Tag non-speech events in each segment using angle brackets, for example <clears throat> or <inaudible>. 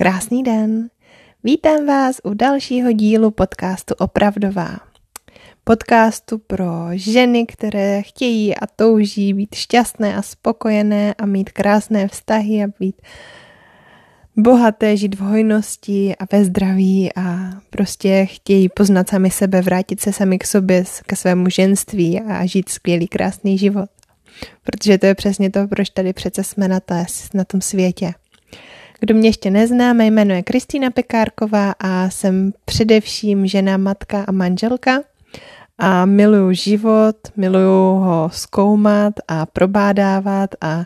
Krásný den! Vítám vás u dalšího dílu podcastu Opravdová. Podcastu pro ženy, které chtějí a touží být šťastné a spokojené a mít krásné vztahy a být bohaté, žít v hojnosti a ve zdraví a prostě chtějí poznat sami sebe, vrátit se sami k sobě, ke svému ženství a žít skvělý, krásný život. Protože to je přesně to, proč tady přece jsme na, té, na tom světě. Kdo mě ještě nezná, mé jméno je Kristýna Pekárková a jsem především žena, matka a manželka. A miluju život, miluju ho zkoumat a probádávat a,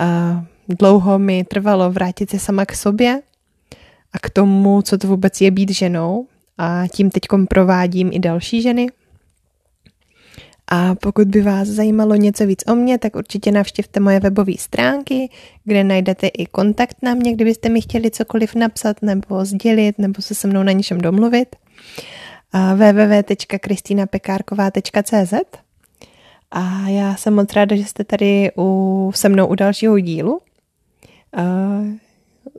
a dlouho mi trvalo vrátit se sama k sobě a k tomu, co to vůbec je být ženou. A tím teď provádím i další ženy, a pokud by vás zajímalo něco víc o mně, tak určitě navštivte moje webové stránky, kde najdete i kontakt na mě, kdybyste mi chtěli cokoliv napsat nebo sdělit nebo se se mnou na něčem domluvit. www.kristinapekárková.cz A já jsem moc ráda, že jste tady u, se mnou u dalšího dílu. A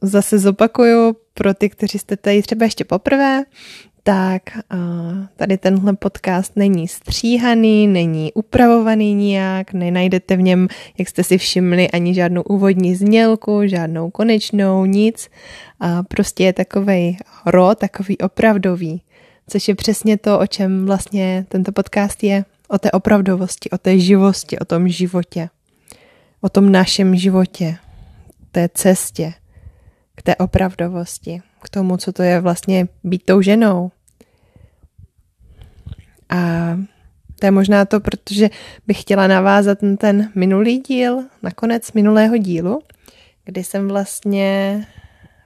zase zopakuju pro ty, kteří jste tady třeba ještě poprvé, tak tady tenhle podcast není stříhaný, není upravovaný nijak, nenajdete v něm, jak jste si všimli, ani žádnou úvodní znělku, žádnou konečnou, nic. A prostě je takovej ro, takový opravdový, což je přesně to, o čem vlastně tento podcast je. O té opravdovosti, o té živosti, o tom životě. O tom našem životě, té cestě k té opravdovosti, k tomu, co to je vlastně být tou ženou, a to je možná to, protože bych chtěla navázat na ten minulý díl, na konec minulého dílu, kdy jsem vlastně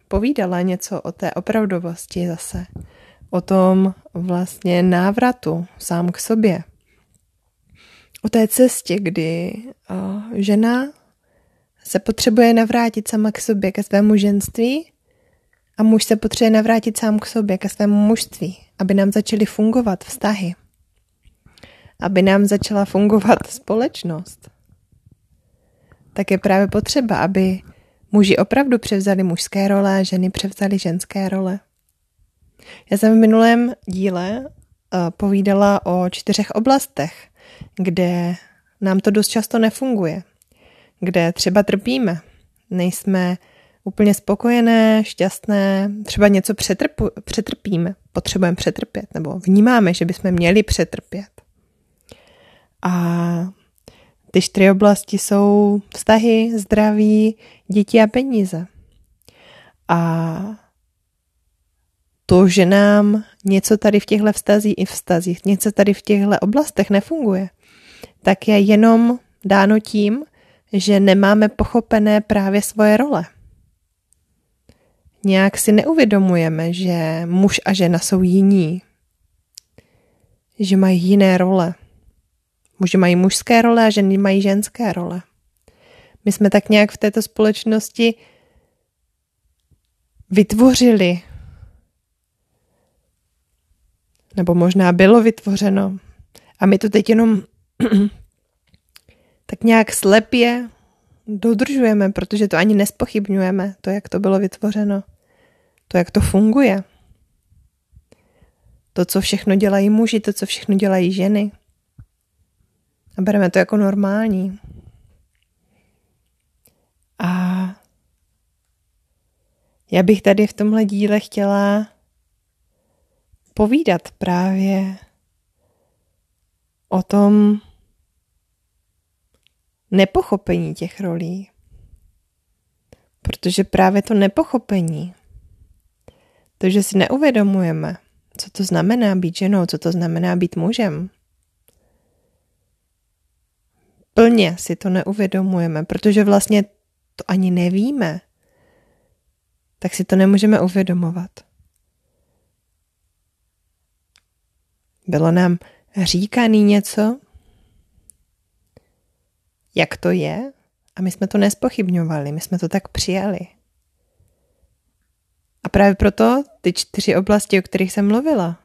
povídala něco o té opravdovosti zase, o tom vlastně návratu sám k sobě, o té cestě, kdy žena se potřebuje navrátit sama k sobě, ke svému ženství a muž se potřebuje navrátit sám k sobě, ke svému mužství, aby nám začaly fungovat vztahy aby nám začala fungovat společnost, tak je právě potřeba, aby muži opravdu převzali mužské role a ženy převzali ženské role. Já jsem v minulém díle uh, povídala o čtyřech oblastech, kde nám to dost často nefunguje, kde třeba trpíme, nejsme úplně spokojené, šťastné, třeba něco přetrpu, přetrpíme, potřebujeme přetrpět, nebo vnímáme, že bychom měli přetrpět. A ty čtyři oblasti jsou vztahy, zdraví, děti a peníze. A to, že nám něco tady v těchto vztazích i vztazích, něco tady v těchto oblastech nefunguje, tak je jenom dáno tím, že nemáme pochopené právě svoje role. Nějak si neuvědomujeme, že muž a žena jsou jiní, že mají jiné role, Muži mají mužské role a ženy mají ženské role. My jsme tak nějak v této společnosti vytvořili, nebo možná bylo vytvořeno, a my to teď jenom <clears throat> tak nějak slepě dodržujeme, protože to ani nespochybňujeme, to, jak to bylo vytvořeno, to, jak to funguje. To, co všechno dělají muži, to, co všechno dělají ženy. A bereme to jako normální. A já bych tady v tomhle díle chtěla povídat právě o tom nepochopení těch rolí. Protože právě to nepochopení, to, že si neuvědomujeme, co to znamená být ženou, co to znamená být mužem, plně si to neuvědomujeme, protože vlastně to ani nevíme, tak si to nemůžeme uvědomovat. Bylo nám říkaný něco, jak to je, a my jsme to nespochybňovali, my jsme to tak přijali. A právě proto ty čtyři oblasti, o kterých jsem mluvila,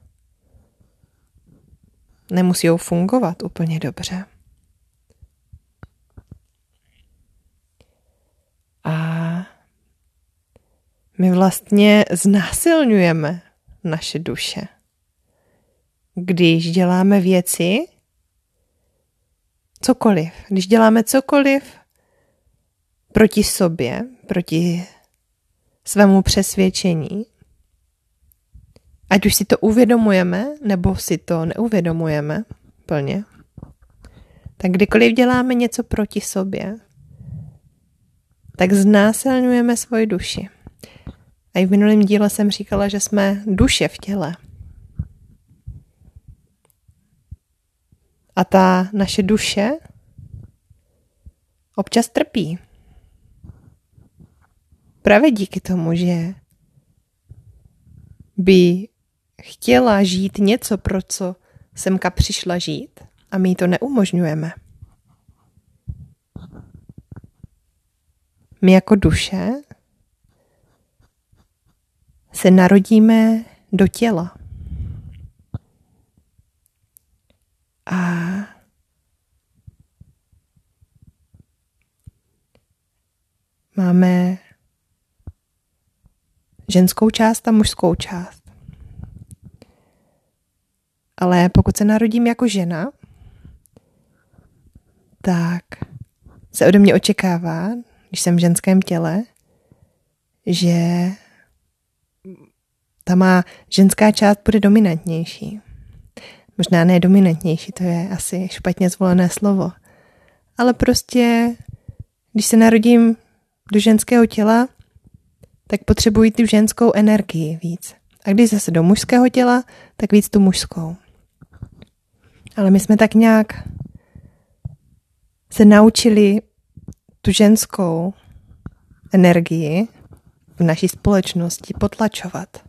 nemusí fungovat úplně dobře. My vlastně znásilňujeme naše duše. Když děláme věci, cokoliv, když děláme cokoliv proti sobě, proti svému přesvědčení, ať už si to uvědomujeme, nebo si to neuvědomujeme plně, tak kdykoliv děláme něco proti sobě, tak znásilňujeme svoji duši. A i v minulém díle jsem říkala, že jsme duše v těle. A ta naše duše občas trpí. Právě díky tomu, že by chtěla žít něco, pro co semka přišla žít a my to neumožňujeme. My jako duše se narodíme do těla. A máme ženskou část a mužskou část. Ale pokud se narodím jako žena, tak se ode mě očekává, když jsem v ženském těle, že ta má ženská část bude dominantnější. Možná ne dominantnější, to je asi špatně zvolené slovo. Ale prostě, když se narodím do ženského těla, tak potřebuji tu ženskou energii víc. A když zase do mužského těla, tak víc tu mužskou. Ale my jsme tak nějak se naučili tu ženskou energii v naší společnosti potlačovat.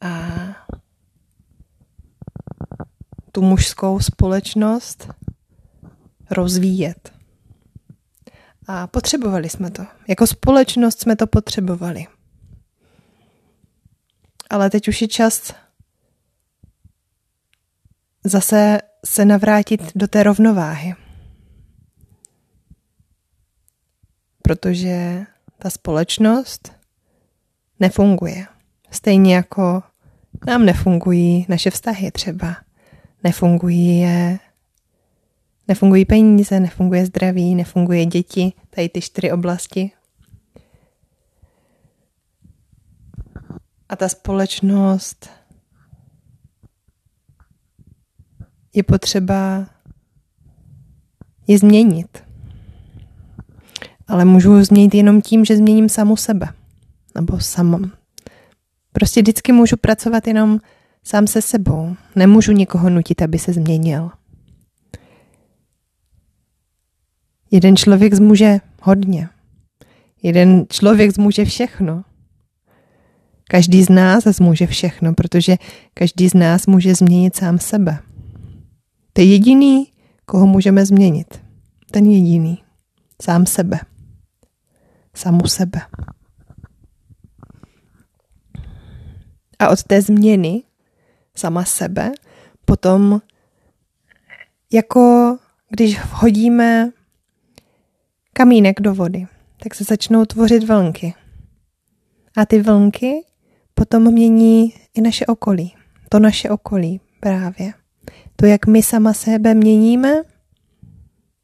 A tu mužskou společnost rozvíjet. A potřebovali jsme to. Jako společnost jsme to potřebovali. Ale teď už je čas zase se navrátit do té rovnováhy. Protože ta společnost nefunguje. Stejně jako nám nefungují naše vztahy třeba. Nefungují je Nefungují peníze, nefunguje zdraví, nefunguje děti, tady ty čtyři oblasti. A ta společnost je potřeba je změnit. Ale můžu změnit jenom tím, že změním samu sebe. Nebo samo. Prostě vždycky můžu pracovat jenom sám se sebou. Nemůžu nikoho nutit, aby se změnil. Jeden člověk zmůže hodně. Jeden člověk zmůže všechno. Každý z nás zmůže všechno, protože každý z nás může změnit sám sebe. To je jediný, koho můžeme změnit. Ten jediný. Sám sebe. Samu sebe. A od té změny sama sebe potom jako když hodíme kamínek do vody, tak se začnou tvořit vlnky. A ty vlnky potom mění i naše okolí. To naše okolí právě. To, jak my sama sebe měníme,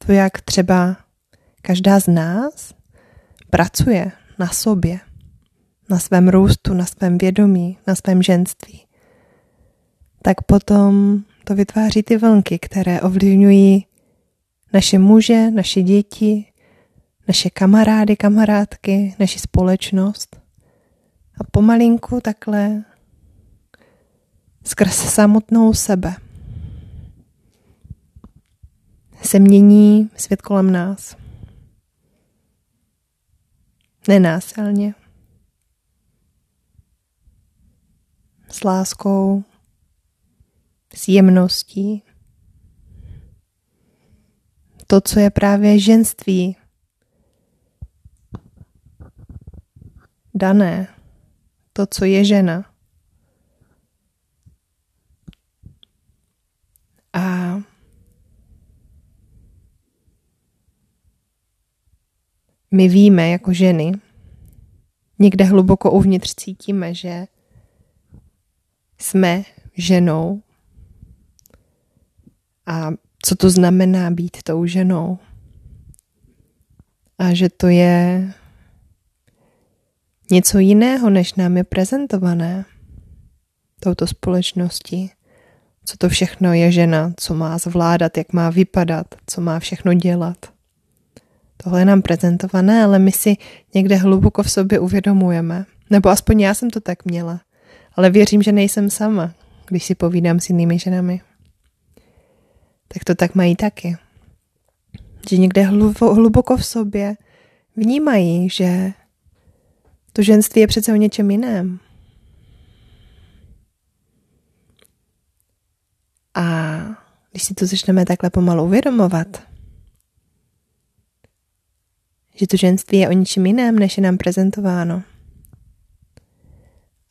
to, jak třeba každá z nás pracuje na sobě, na svém růstu, na svém vědomí, na svém ženství, tak potom to vytváří ty vlnky, které ovlivňují naše muže, naše děti, naše kamarády, kamarádky, naši společnost. A pomalinku takhle skrz samotnou sebe se mění svět kolem nás. Nenásilně. S láskou, s jemností. To, co je právě ženství, dané, to, co je žena. A my víme jako ženy, někde hluboko uvnitř cítíme, že jsme ženou a co to znamená být tou ženou. A že to je něco jiného, než nám je prezentované touto společností. Co to všechno je žena, co má zvládat, jak má vypadat, co má všechno dělat. Tohle je nám prezentované, ale my si někde hluboko v sobě uvědomujeme. Nebo aspoň já jsem to tak měla. Ale věřím, že nejsem sama, když si povídám s jinými ženami. Tak to tak mají taky. Že někde hluboko v sobě vnímají, že to ženství je přece o něčem jiném. A když si to začneme takhle pomalu uvědomovat, že to ženství je o ničem jiném, než je nám prezentováno.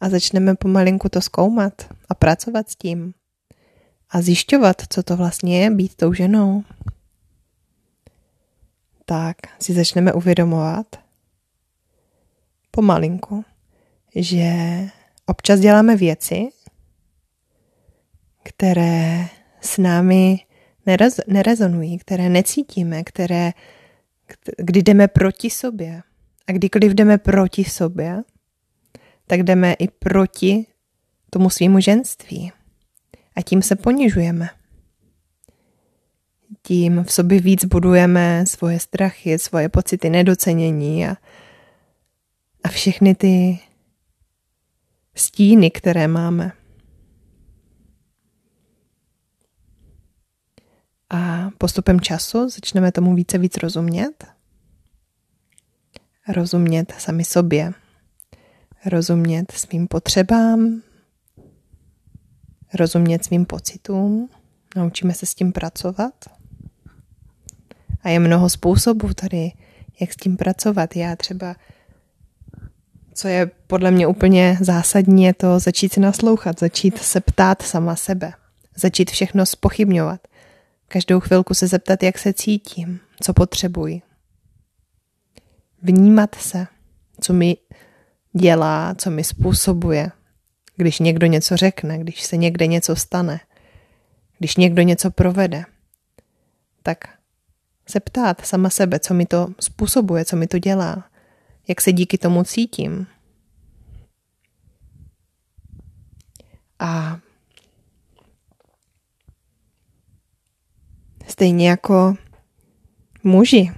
A začneme pomalinku to zkoumat a pracovat s tím. A zjišťovat, co to vlastně je být tou ženou. Tak si začneme uvědomovat pomalinku, že občas děláme věci, které s námi nerez, nerezonují, které necítíme, které kdy jdeme proti sobě. A kdykoliv jdeme proti sobě, tak jdeme i proti tomu svýmu ženství. A tím se ponižujeme. Tím v sobě víc budujeme svoje strachy, svoje pocity nedocenění a, a všechny ty stíny, které máme. A postupem času začneme tomu více víc rozumět. Rozumět sami sobě. Rozumět svým potřebám. Rozumět svým pocitům. Naučíme se s tím pracovat. A je mnoho způsobů tady, jak s tím pracovat. Já třeba, co je podle mě úplně zásadní, je to začít si naslouchat, začít se ptát sama sebe, začít všechno spochybňovat. Každou chvilku se zeptat, jak se cítím, co potřebuji. Vnímat se, co mi dělá, co mi způsobuje, když někdo něco řekne, když se někde něco stane, když někdo něco provede. Tak se ptát sama sebe, co mi to způsobuje, co mi to dělá, jak se díky tomu cítím. A Stejně jako muži.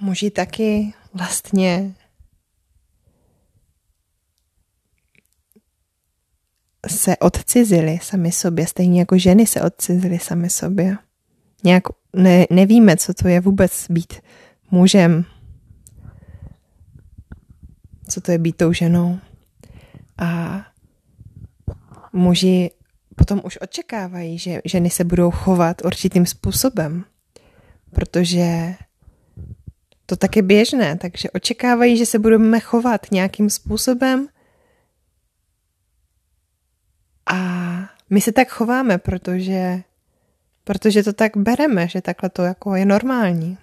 Muži taky vlastně se odcizili sami sobě, stejně jako ženy se odcizily sami sobě. Nějak ne, nevíme, co to je vůbec být mužem, co to je být tou ženou. A muži potom už očekávají, že ženy se budou chovat určitým způsobem, protože to tak je běžné, takže očekávají, že se budeme chovat nějakým způsobem a my se tak chováme, protože, protože to tak bereme, že takhle to jako je normální.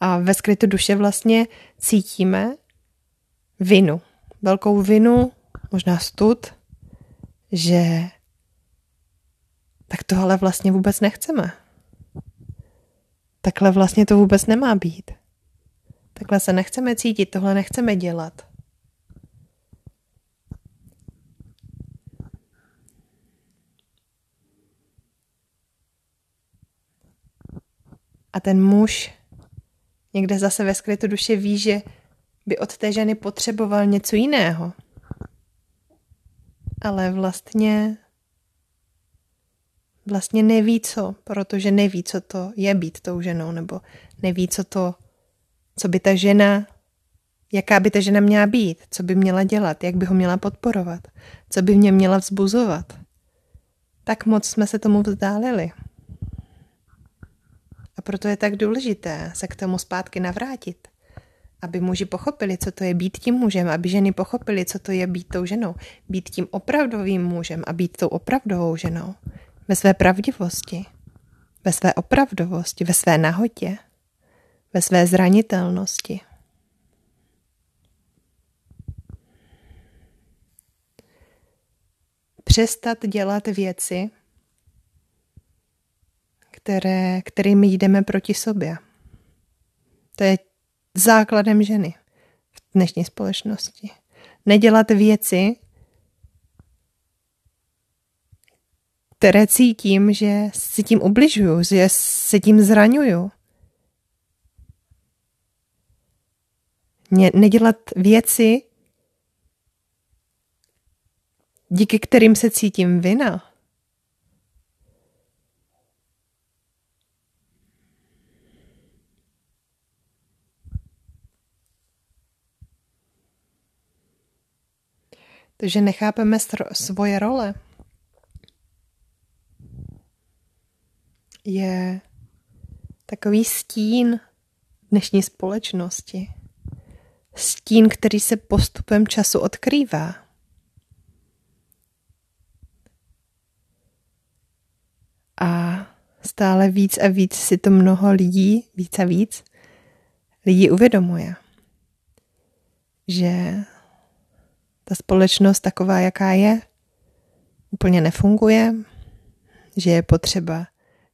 A ve skrytu duše vlastně cítíme vinu, velkou vinu, možná stud, že tak tohle vlastně vůbec nechceme. Takhle vlastně to vůbec nemá být. Takhle se nechceme cítit, tohle nechceme dělat. A ten muž někde zase ve skrytu duše ví, že by od té ženy potřeboval něco jiného. Ale vlastně vlastně neví co, protože neví, co to je být tou ženou, nebo neví, co to, co by ta žena, jaká by ta žena měla být, co by měla dělat, jak by ho měla podporovat, co by mě měla vzbuzovat. Tak moc jsme se tomu vzdálili. A proto je tak důležité se k tomu zpátky navrátit, aby muži pochopili, co to je být tím mužem, aby ženy pochopili, co to je být tou ženou, být tím opravdovým mužem a být tou opravdovou ženou ve své pravdivosti, ve své opravdovosti, ve své nahotě, ve své zranitelnosti. Přestat dělat věci, které, kterými jdeme proti sobě. To je základem ženy v dnešní společnosti. Nedělat věci, které cítím, že si tím ubližuju, že se tím zraňuju. Nedělat věci, díky kterým se cítím vina. Takže nechápeme svoje role. Je takový stín dnešní společnosti. Stín, který se postupem času odkrývá. A stále víc a víc si to mnoho lidí, víc a víc, lidí uvědomuje, že ta společnost taková, jaká je, úplně nefunguje, že je potřeba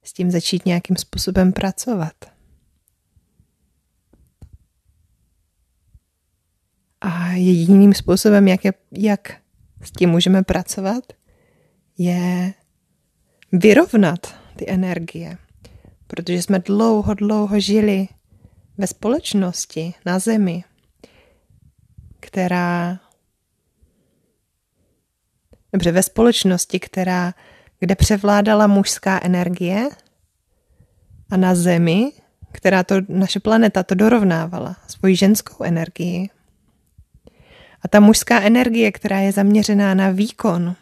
s tím začít nějakým způsobem pracovat. A jediným způsobem, jak, je, jak s tím můžeme pracovat, je vyrovnat ty energie. Protože jsme dlouho, dlouho žili ve společnosti, na zemi, která dobře, ve společnosti, která, kde převládala mužská energie a na Zemi, která to, naše planeta to dorovnávala, svoji ženskou energii. A ta mužská energie, která je zaměřená na výkon,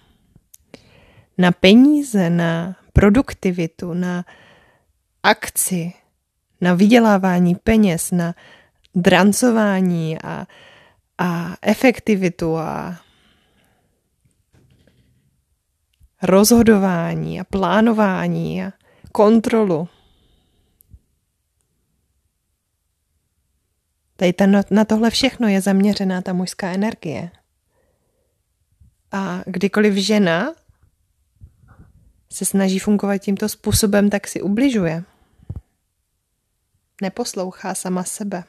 na peníze, na produktivitu, na akci, na vydělávání peněz, na drancování a, a efektivitu a rozhodování a plánování a kontrolu. Tady ten, na tohle všechno je zaměřená ta mužská energie. A kdykoliv žena se snaží fungovat tímto způsobem, tak si ubližuje. Neposlouchá sama sebe.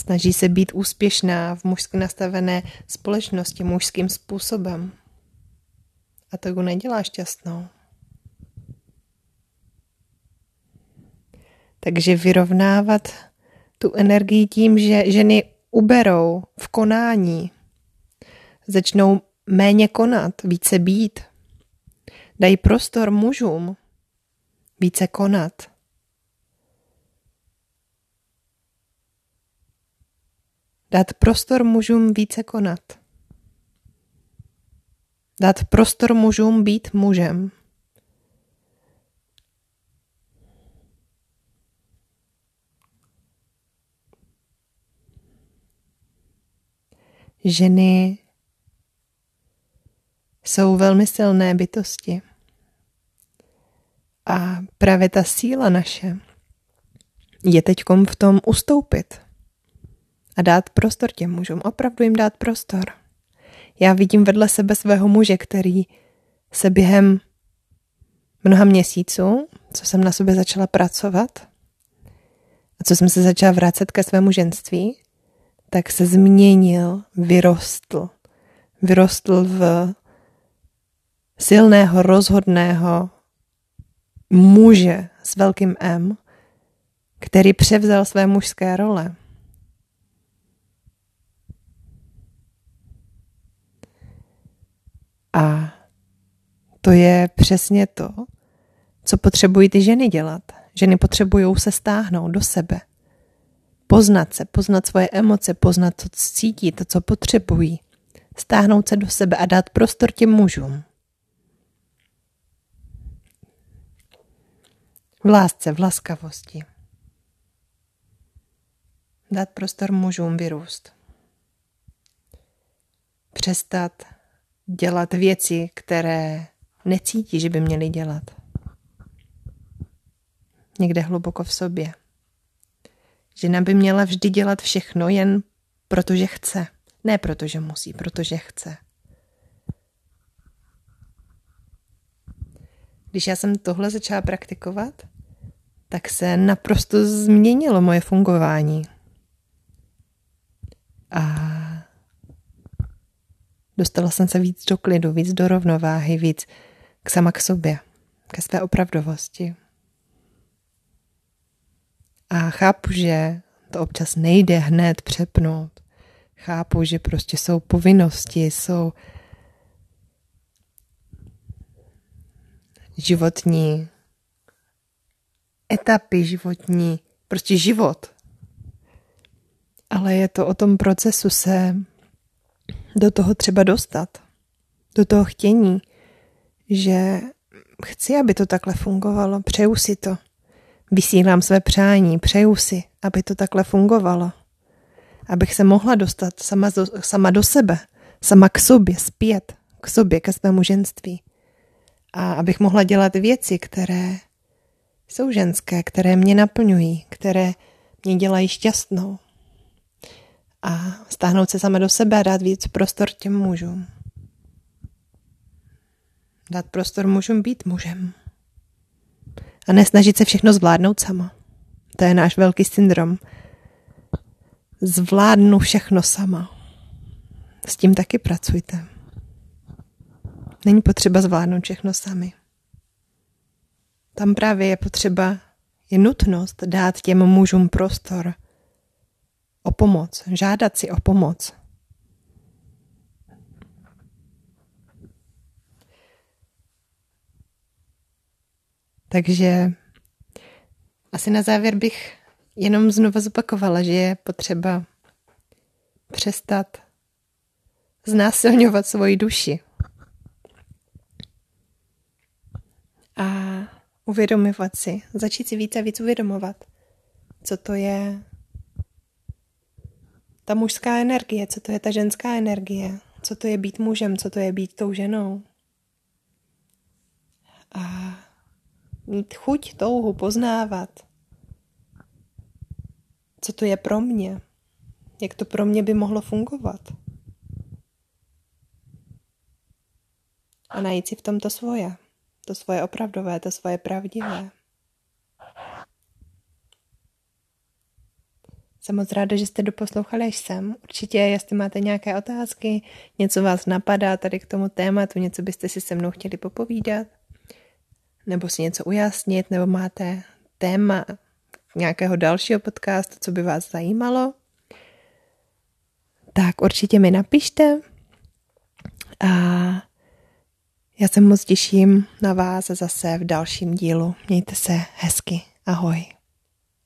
Snaží se být úspěšná v mužsky nastavené společnosti mužským způsobem. A to ho nedělá šťastnou. Takže vyrovnávat tu energii tím, že ženy uberou v konání, začnou méně konat, více být, dají prostor mužům více konat. Dát prostor mužům více konat. Dát prostor mužům být mužem. Ženy jsou velmi silné bytosti. A právě ta síla naše je teď v tom ustoupit a dát prostor těm mužům, opravdu jim dát prostor. Já vidím vedle sebe svého muže, který se během mnoha měsíců, co jsem na sobě začala pracovat a co jsem se začala vracet ke svému ženství, tak se změnil, vyrostl. Vyrostl v silného, rozhodného muže s velkým M, který převzal své mužské role. A to je přesně to, co potřebují ty ženy dělat. Ženy potřebují se stáhnout do sebe. Poznat se, poznat svoje emoce, poznat co cítí, to, co potřebují. Stáhnout se do sebe a dát prostor těm mužům. V lásce, v laskavosti. Dát prostor mužům vyrůst. Přestat dělat věci, které necítí, že by měli dělat. Někde hluboko v sobě. Žena by měla vždy dělat všechno jen protože chce. Ne protože musí, protože chce. Když já jsem tohle začala praktikovat, tak se naprosto změnilo moje fungování. A dostala jsem se víc do klidu, víc do rovnováhy, víc k sama k sobě, ke své opravdovosti. A chápu, že to občas nejde hned přepnout. Chápu, že prostě jsou povinnosti, jsou životní etapy životní, prostě život. Ale je to o tom procesu se do toho třeba dostat, do toho chtění, že chci, aby to takhle fungovalo, přeju si to. Vysílám své přání, přeju si, aby to takhle fungovalo. Abych se mohla dostat sama sama do sebe, sama k sobě, zpět, k sobě, ke svému ženství. A abych mohla dělat věci, které jsou ženské, které mě naplňují, které mě dělají šťastnou. A stáhnout se sama do sebe a dát víc prostor těm mužům. Dát prostor mužům být mužem. A nesnažit se všechno zvládnout sama. To je náš velký syndrom. Zvládnu všechno sama. S tím taky pracujte. Není potřeba zvládnout všechno sami. Tam právě je potřeba, je nutnost dát těm mužům prostor o pomoc, žádat si o pomoc. Takže asi na závěr bych jenom znovu zopakovala, že je potřeba přestat znásilňovat svoji duši. A uvědomovat si, začít si více a víc uvědomovat, co to je ta mužská energie, co to je ta ženská energie, co to je být mužem, co to je být tou ženou. A mít chuť, touhu poznávat, co to je pro mě, jak to pro mě by mohlo fungovat. A najít si v tomto svoje to svoje opravdové, to svoje pravdivé. Jsem moc ráda, že jste doposlouchali až sem. Určitě, jestli máte nějaké otázky, něco vás napadá tady k tomu tématu, něco byste si se mnou chtěli popovídat, nebo si něco ujasnit, nebo máte téma nějakého dalšího podcastu, co by vás zajímalo, tak určitě mi napište. A já se moc těším na vás zase v dalším dílu. Mějte se hezky. Ahoj.